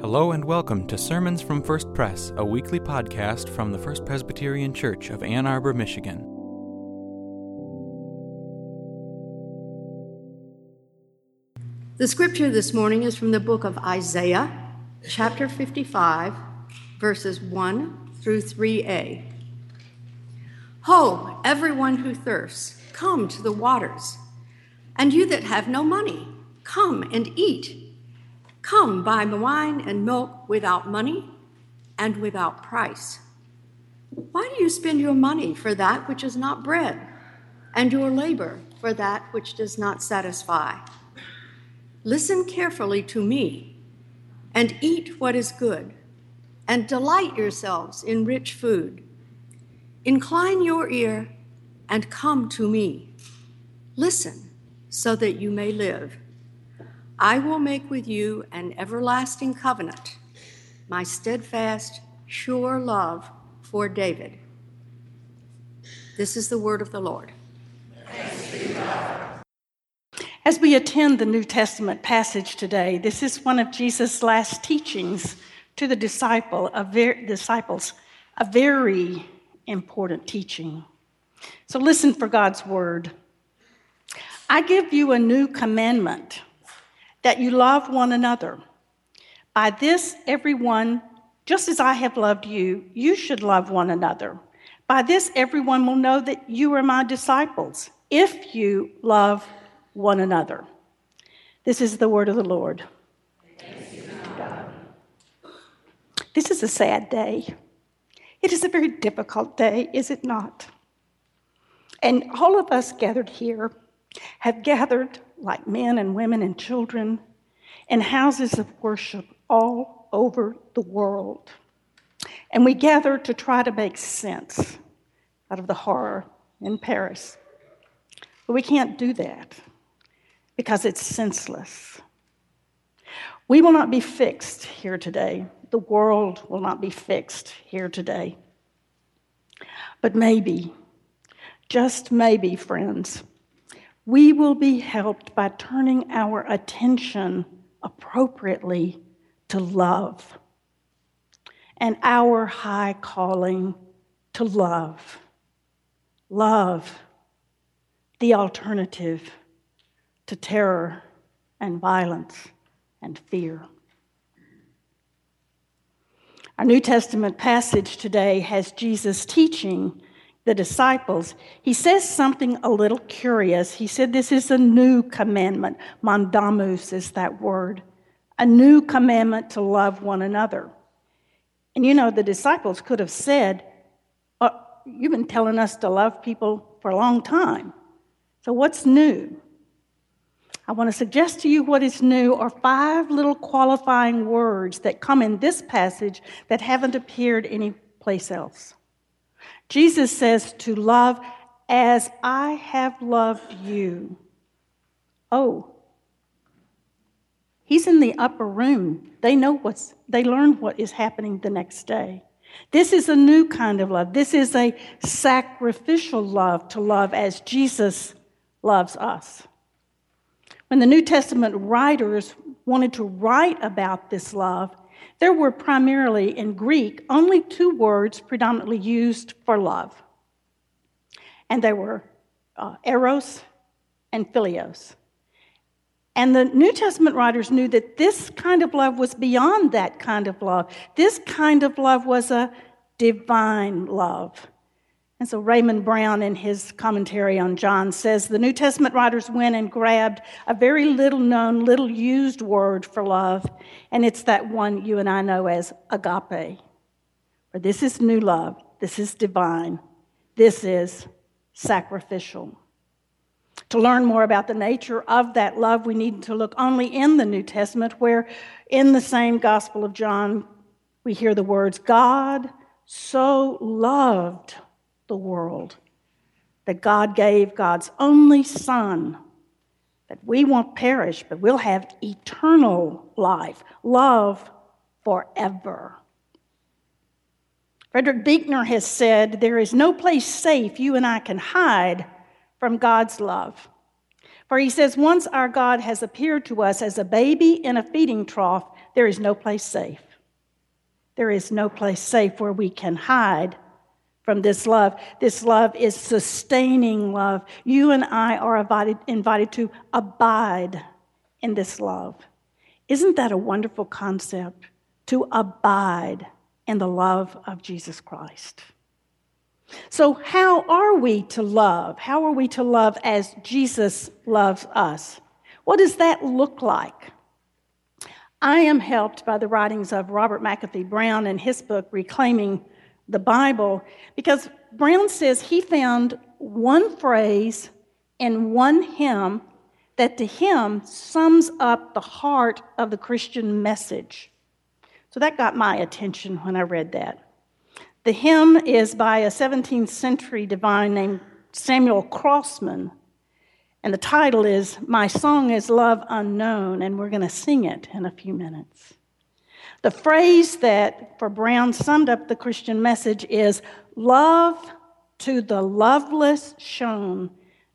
Hello and welcome to Sermons from First Press, a weekly podcast from the First Presbyterian Church of Ann Arbor, Michigan. The scripture this morning is from the book of Isaiah, chapter 55, verses 1 through 3a. Ho, everyone who thirsts, come to the waters. And you that have no money, come and eat. Come, buy wine and milk without money and without price. Why do you spend your money for that which is not bread, and your labor for that which does not satisfy? Listen carefully to me, and eat what is good, and delight yourselves in rich food. Incline your ear and come to me. Listen so that you may live. I will make with you an everlasting covenant, my steadfast, sure love for David. This is the word of the Lord. As we attend the New Testament passage today, this is one of Jesus' last teachings to the disciple, a ver- disciples, a very important teaching. So listen for God's word. I give you a new commandment that you love one another. By this, everyone, just as I have loved you, you should love one another. By this, everyone will know that you are my disciples, if you love one another. This is the word of the Lord. This is a sad day. It is a very difficult day, is it not? And all of us gathered here have gathered like men and women and children in houses of worship all over the world. And we gather to try to make sense out of the horror in Paris. But we can't do that because it's senseless. We will not be fixed here today. The world will not be fixed here today. But maybe, just maybe, friends, we will be helped by turning our attention appropriately to love and our high calling to love. Love, the alternative to terror and violence and fear. Our New Testament passage today has Jesus teaching the disciples, he says something a little curious. He said, This is a new commandment. Mandatum is that word. A new commandment to love one another. And you know, the disciples could have said, oh, You've been telling us to love people for a long time. So what's new? I want to suggest to you what is new are five little qualifying words that come in this passage that haven't appeared anyplace else. Jesus says to love as I have loved you. Oh, he's in the upper room. They know what's, they learn what is happening the next day. This is a new kind of love. This is a sacrificial love to love as Jesus loves us. When the New Testament writers wanted to write about this love, there were primarily in Greek only two words predominantly used for love, and they were uh, eros and philios. And the New Testament writers knew that this kind of love was beyond that kind of love. This kind of love was a divine love. And so Raymond Brown, in his commentary on John, says the New Testament writers went and grabbed a very little known, little used word for love, and it's that one you and I know as agape. For this is new love, this is divine, this is sacrificial. To learn more about the nature of that love, we need to look only in the New Testament, where in the same Gospel of John, we hear the words, God so loved the world. That God gave God's only Son, that we won't perish, but we'll have eternal life, love forever. Frederick Buechner has said, There is no place safe you and I can hide from God's love. For he says, Once our God has appeared to us as a baby in a feeding trough, there is no place safe. There is no place safe where we can hide from this love. This love is sustaining love. You and I are invited, invited to abide in this love. Isn't that a wonderful concept? To abide in the love of Jesus Christ. So, how are we to love? How are we to love as Jesus loves us? What does that look like? I am helped by the writings of Robert McAfee Brown and his book, Reclaiming the Bible, because Brown says he found one phrase in one hymn that to him sums up the heart of the Christian message. So that got my attention when I read that. The hymn is by a 17th century divine named Samuel Crossman, and the title is My Song is Love Unknown, and we're going to sing it in a few minutes. The phrase that for Brown summed up the Christian message is love to the loveless shown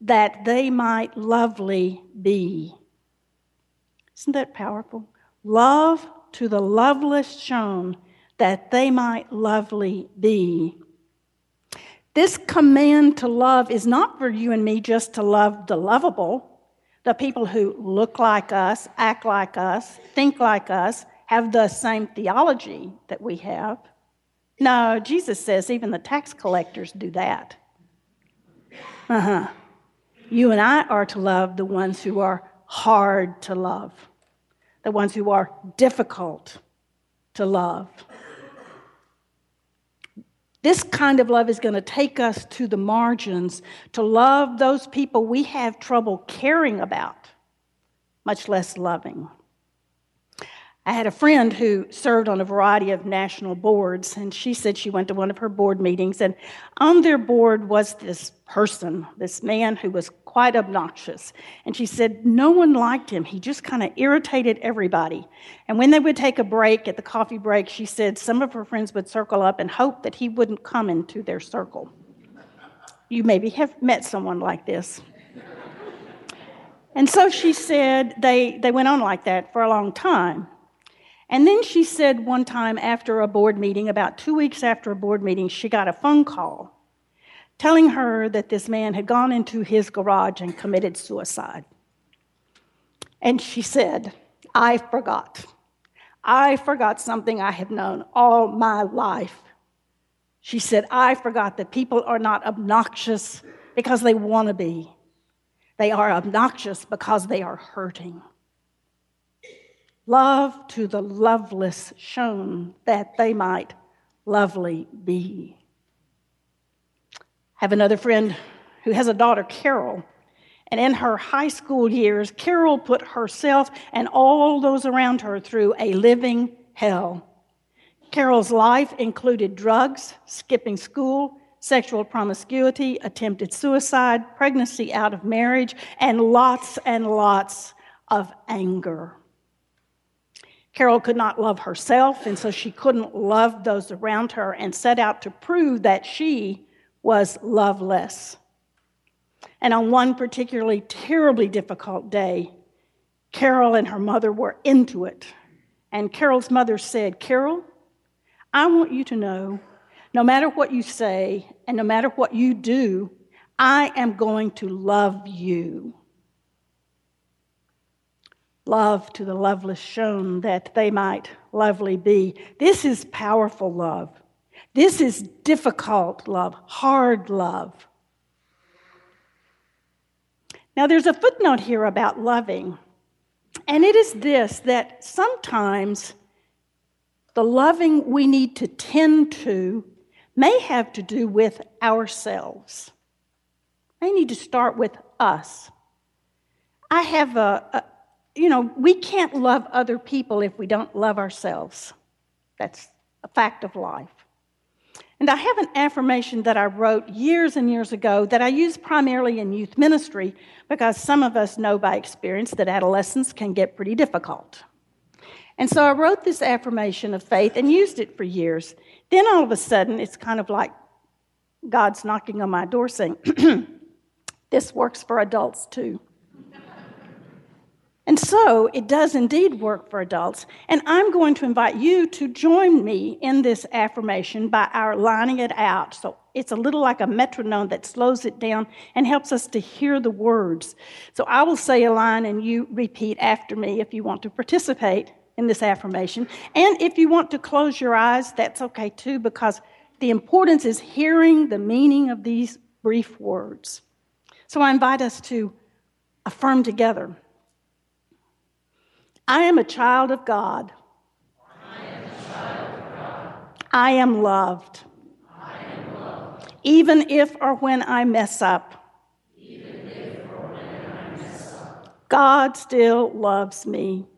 that they might lovely be. Isn't that powerful? Love to the loveless shown that they might lovely be. This command to love is not for you and me just to love the lovable, the people who look like us, act like us, think like us, have the same theology that we have. No, Jesus says even the tax collectors do that. Uh huh. You and I are to love the ones who are hard to love, the ones who are difficult to love. This kind of love is going to take us to the margins to love those people we have trouble caring about, much less loving. I had a friend who served on a variety of national boards, and she said she went to one of her board meetings, and on their board was this person, this man who was quite obnoxious. And she said no one liked him. He just kind of irritated everybody. And when they would take a break at the coffee break, she said some of her friends would circle up and hope that he wouldn't come into their circle. You maybe have met someone like this. And so she said they, they went on like that for a long time. And then she said one time after a board meeting, about two weeks after a board meeting, she got a phone call telling her that this man had gone into his garage and committed suicide. And she said, I forgot. I forgot something I have known all my life. She said, I forgot that people are not obnoxious because they want to be. They are obnoxious because they are hurting. Love to the loveless shown that they might lovely be. I Have another friend who has a daughter, Carol. And in her high school years, Carol put herself and all those around her through a living hell. Carol's life included drugs, skipping school, sexual promiscuity, attempted suicide, pregnancy out of marriage, and lots and lots of anger. Carol could not love herself, and so she couldn't love those around her and set out to prove that she was loveless. And on one particularly terribly difficult day, Carol and her mother were into it. And Carol's mother said, Carol, I want you to know no matter what you say and no matter what you do, I am going to love you love to the loveless shown that they might lovely be. This is powerful love. This is difficult love, hard love. Now, there's a footnote here about loving, and it is this that sometimes the loving we need to tend to may have to do with ourselves, They need to start with us. I have a, a you know, we can't love other people if we don't love ourselves. That's a fact of life. And I have an affirmation that I wrote years and years ago that I use primarily in youth ministry because some of us know by experience that adolescence can get pretty difficult. And so I wrote this affirmation of faith and used it for years. Then all of a sudden, it's kind of like God's knocking on my door saying, This works for adults too. And so it does indeed work for adults. And I'm going to invite you to join me in this affirmation by our lining it out. So it's a little like a metronome that slows it down and helps us to hear the words. So I will say a line and you repeat after me if you want to participate in this affirmation. And if you want to close your eyes, that's okay too, because the importance is hearing the meaning of these brief words. So I invite us to affirm together. I am a child of God. I am, loved. Even if or when I mess up. God still loves me.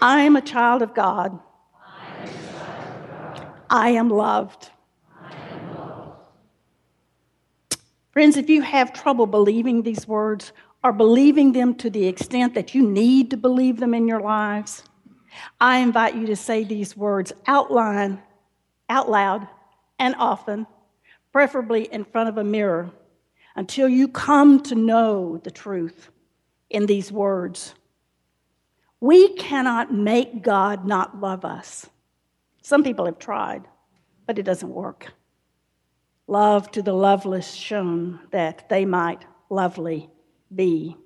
I am a child of God. I am loved. Friends, if you have trouble believing these words, are believing them to the extent that you need to believe them in your lives, I invite you to say these words outline, out loud and often, preferably in front of a mirror, until you come to know the truth in these words. We cannot make God not love us. Some people have tried, but it doesn't work. Love to the loveless shown that they might lovely be.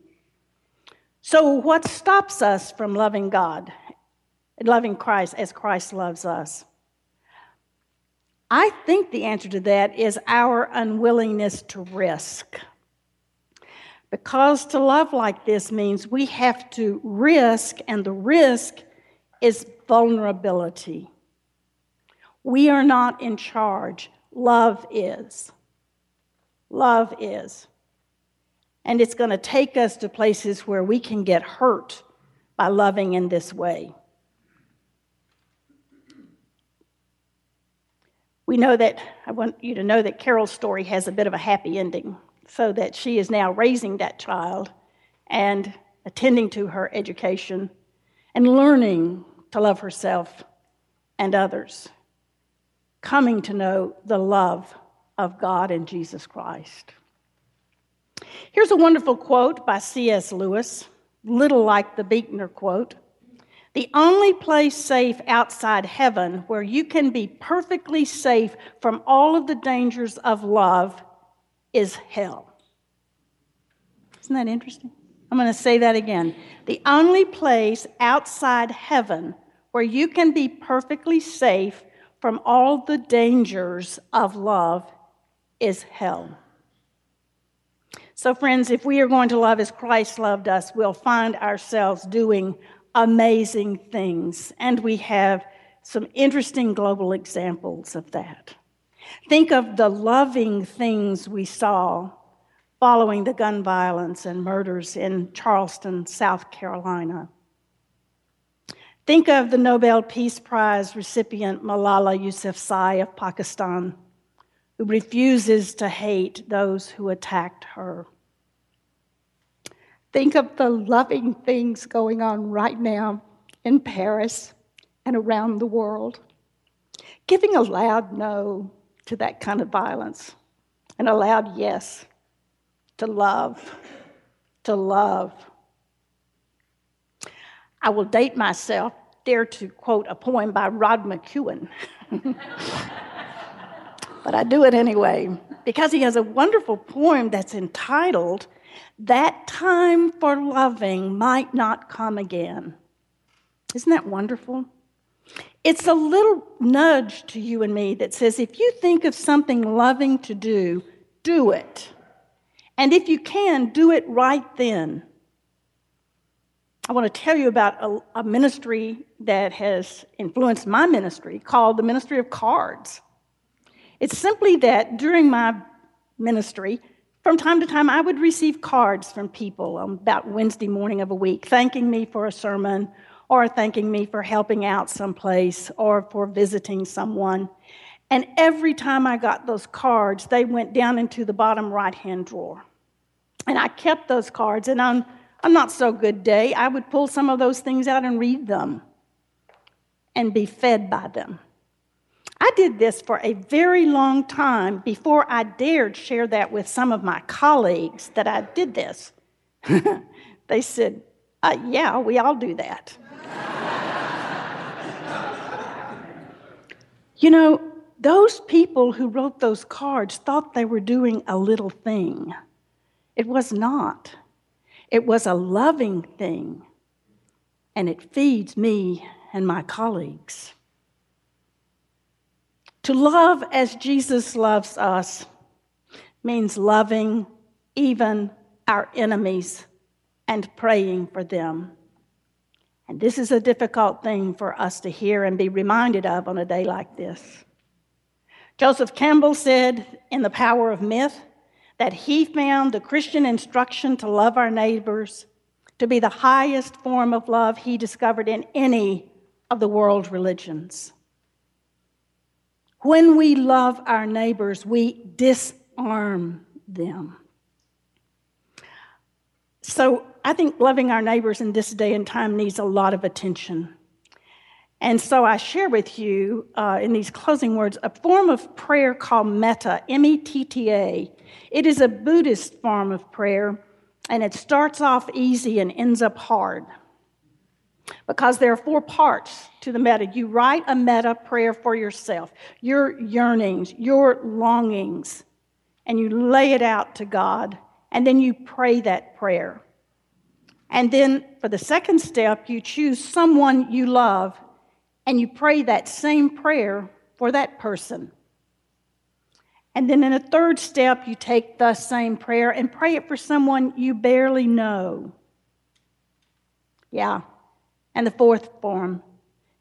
So, what stops us from loving God, loving Christ as Christ loves us? I think the answer to that is our unwillingness to risk. Because to love like this means we have to risk, and the risk is vulnerability. We are not in charge, love is. Love is. And it's going to take us to places where we can get hurt by loving in this way. We know that, I want you to know that Carol's story has a bit of a happy ending, so that she is now raising that child and attending to her education and learning to love herself and others, coming to know the love of God and Jesus Christ. Here's a wonderful quote by C.S. Lewis, little like the Buechner quote. The only place safe outside heaven where you can be perfectly safe from all of the dangers of love is hell. Isn't that interesting? I'm going to say that again. The only place outside heaven where you can be perfectly safe from all the dangers of love is hell. So, friends, if we are going to love as Christ loved us, we'll find ourselves doing amazing things. And we have some interesting global examples of that. Think of the loving things we saw following the gun violence and murders in Charleston, South Carolina. Think of the Nobel Peace Prize recipient Malala Yousafzai of Pakistan who refuses to hate those who attacked her. Think of the loving things going on right now in Paris and around the world. Giving a loud no to that kind of violence and a loud yes to love, to love. I will date myself, dare to quote a poem by Rod McKuen. but I do it anyway because he has a wonderful poem that's entitled, That Time for Loving Might Not Come Again. Isn't that wonderful? It's a little nudge to you and me that says if you think of something loving to do, do it. And if you can, do it right then. I want to tell you about a, a ministry that has influenced my ministry called the Ministry of Cards. It's simply that during my ministry, from time to time, I would receive cards from people on about Wednesday morning of a week thanking me for a sermon or thanking me for helping out someplace or for visiting someone. And every time I got those cards, they went down into the bottom right hand drawer. And I kept those cards, and on a not so good day, I would pull some of those things out and read them and be fed by them. I did this for a very long time before I dared share that with some of my colleagues that I did this. They said, uh, Yeah, we all do that. you know, those people who wrote those cards thought they were doing a little thing. It was not, it was a loving thing, and it feeds me and my colleagues. To love as Jesus loves us means loving even our enemies and praying for them. And this is a difficult thing for us to hear and be reminded of on a day like this. Joseph Campbell said in The Power of Myth that he found the Christian instruction to love our neighbors to be the highest form of love he discovered in any of the world religions. When we love our neighbors, we disarm them. So I think loving our neighbors in this day and time needs a lot of attention. And so I share with you uh, in these closing words a form of prayer called metta, M E T T A. It is a Buddhist form of prayer, and it starts off easy and ends up hard. Because there are four parts to the metta. You write a metta prayer for yourself, your yearnings, your longings, and you lay it out to God, and then you pray that prayer. And then for the second step, you choose someone you love and you pray that same prayer for that person. And then in a third step, you take the same prayer and pray it for someone you barely know. Yeah. And the fourth form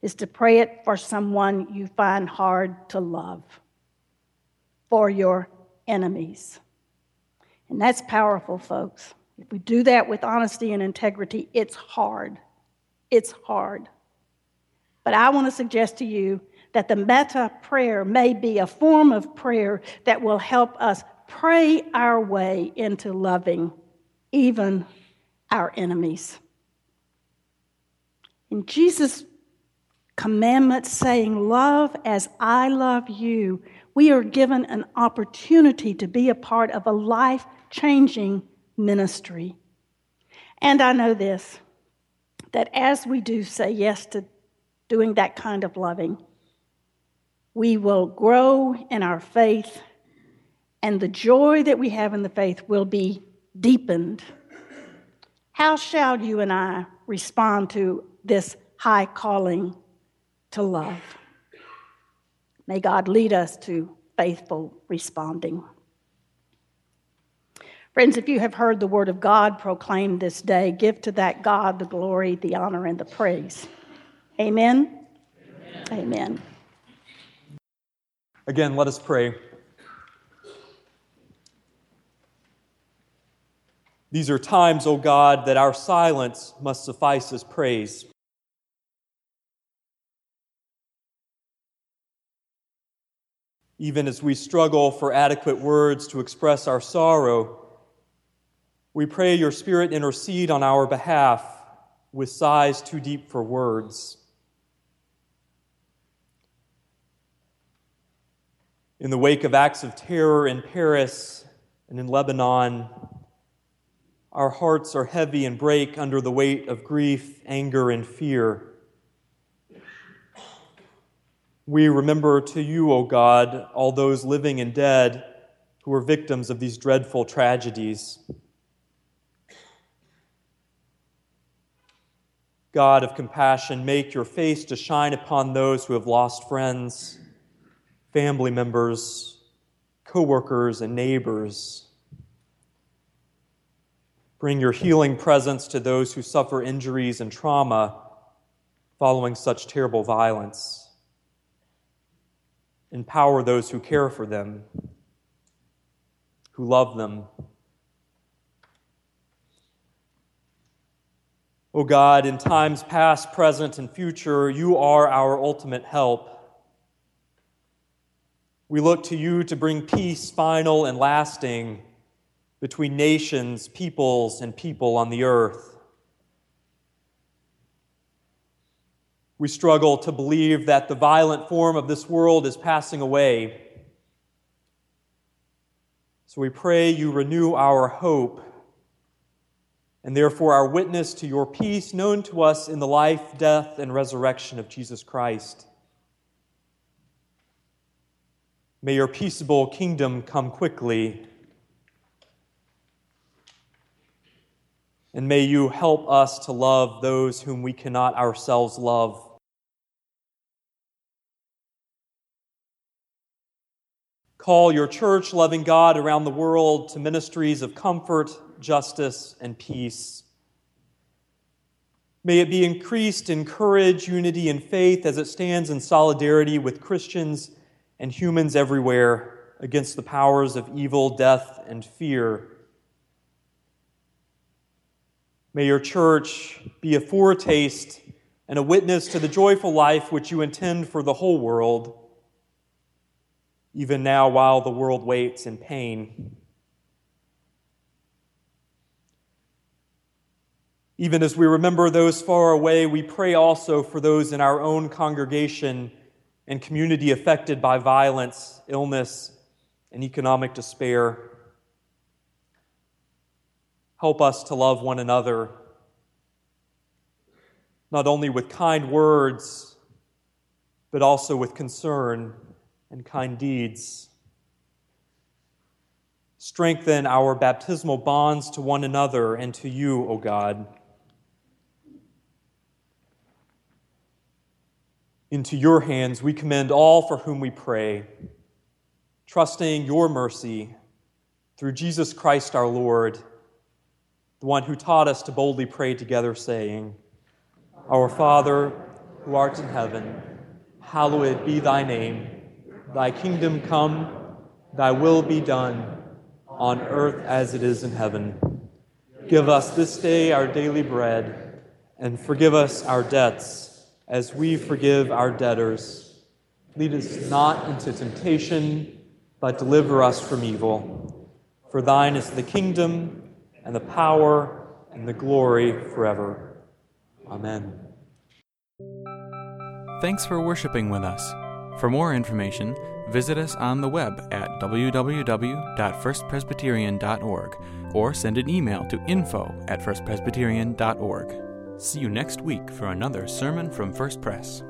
is to pray it for someone you find hard to love, for your enemies. And that's powerful, folks. If we do that with honesty and integrity, it's hard. It's hard. But I want to suggest to you that the metta prayer may be a form of prayer that will help us pray our way into loving even our enemies. In Jesus' commandment saying, Love as I love you, we are given an opportunity to be a part of a life changing ministry. And I know this that as we do say yes to doing that kind of loving, we will grow in our faith, and the joy that we have in the faith will be deepened. How shall you and I respond to this high calling to love? May God lead us to faithful responding. Friends, if you have heard the word of God proclaimed this day, give to that God the glory, the honor, and the praise. Amen? Amen. Amen. Again, let us pray. These are times, O God, that our silence must suffice as praise. Even as we struggle for adequate words to express our sorrow, we pray your Spirit intercede on our behalf with sighs too deep for words. In the wake of acts of terror in Paris and in Lebanon, our hearts are heavy and break under the weight of grief, anger, and fear. We remember to you, O God, all those living and dead who were victims of these dreadful tragedies. God of compassion, make your face to shine upon those who have lost friends family members, coworkers, and neighbors. Bring your healing presence to those who suffer injuries and trauma following such terrible violence. Empower those who care for them, who love them. O oh God, in times past, present, and future, you are our ultimate help. We look to you to bring peace, final and lasting, between nations, peoples, and people on the earth. We struggle to believe that the violent form of this world is passing away. So we pray you renew our hope and therefore our witness to your peace known to us in the life, death, and resurrection of Jesus Christ. May your peaceable kingdom come quickly. And may you help us to love those whom we cannot ourselves love. Call your church loving God around the world to ministries of comfort, justice, and peace. May it be increased in courage, unity, and faith as it stands in solidarity with Christians and humans everywhere against the powers of evil, death, and fear. May your church be a foretaste and a witness to the joyful life which you intend for the whole world, even now while the world waits in pain. Even as we remember those far away, we pray also for those in our own congregation and community affected by violence, illness, and economic despair. Help us to love one another, not only with kind words, but also with concern and kind deeds. Strengthen our baptismal bonds to one another and to you, O God. Into your hands we commend all for whom we pray, trusting your mercy through Jesus Christ our Lord, the one who taught us to boldly pray together, saying, Our Father, who art in heaven, hallowed be thy name. Thy kingdom come, thy will be done, on earth as it is in heaven. Give us this day our daily bread, and forgive us our debts as we forgive our debtors. Lead us not into temptation, but deliver us from evil. For thine is the kingdom, and the power, and the glory forever. Amen. Thanks for worshiping with us. For more information, visit us on the web at www.firstpresbyterian.org or send an email to info at firstpresbyterian.org. See you next week for another sermon from First Pres.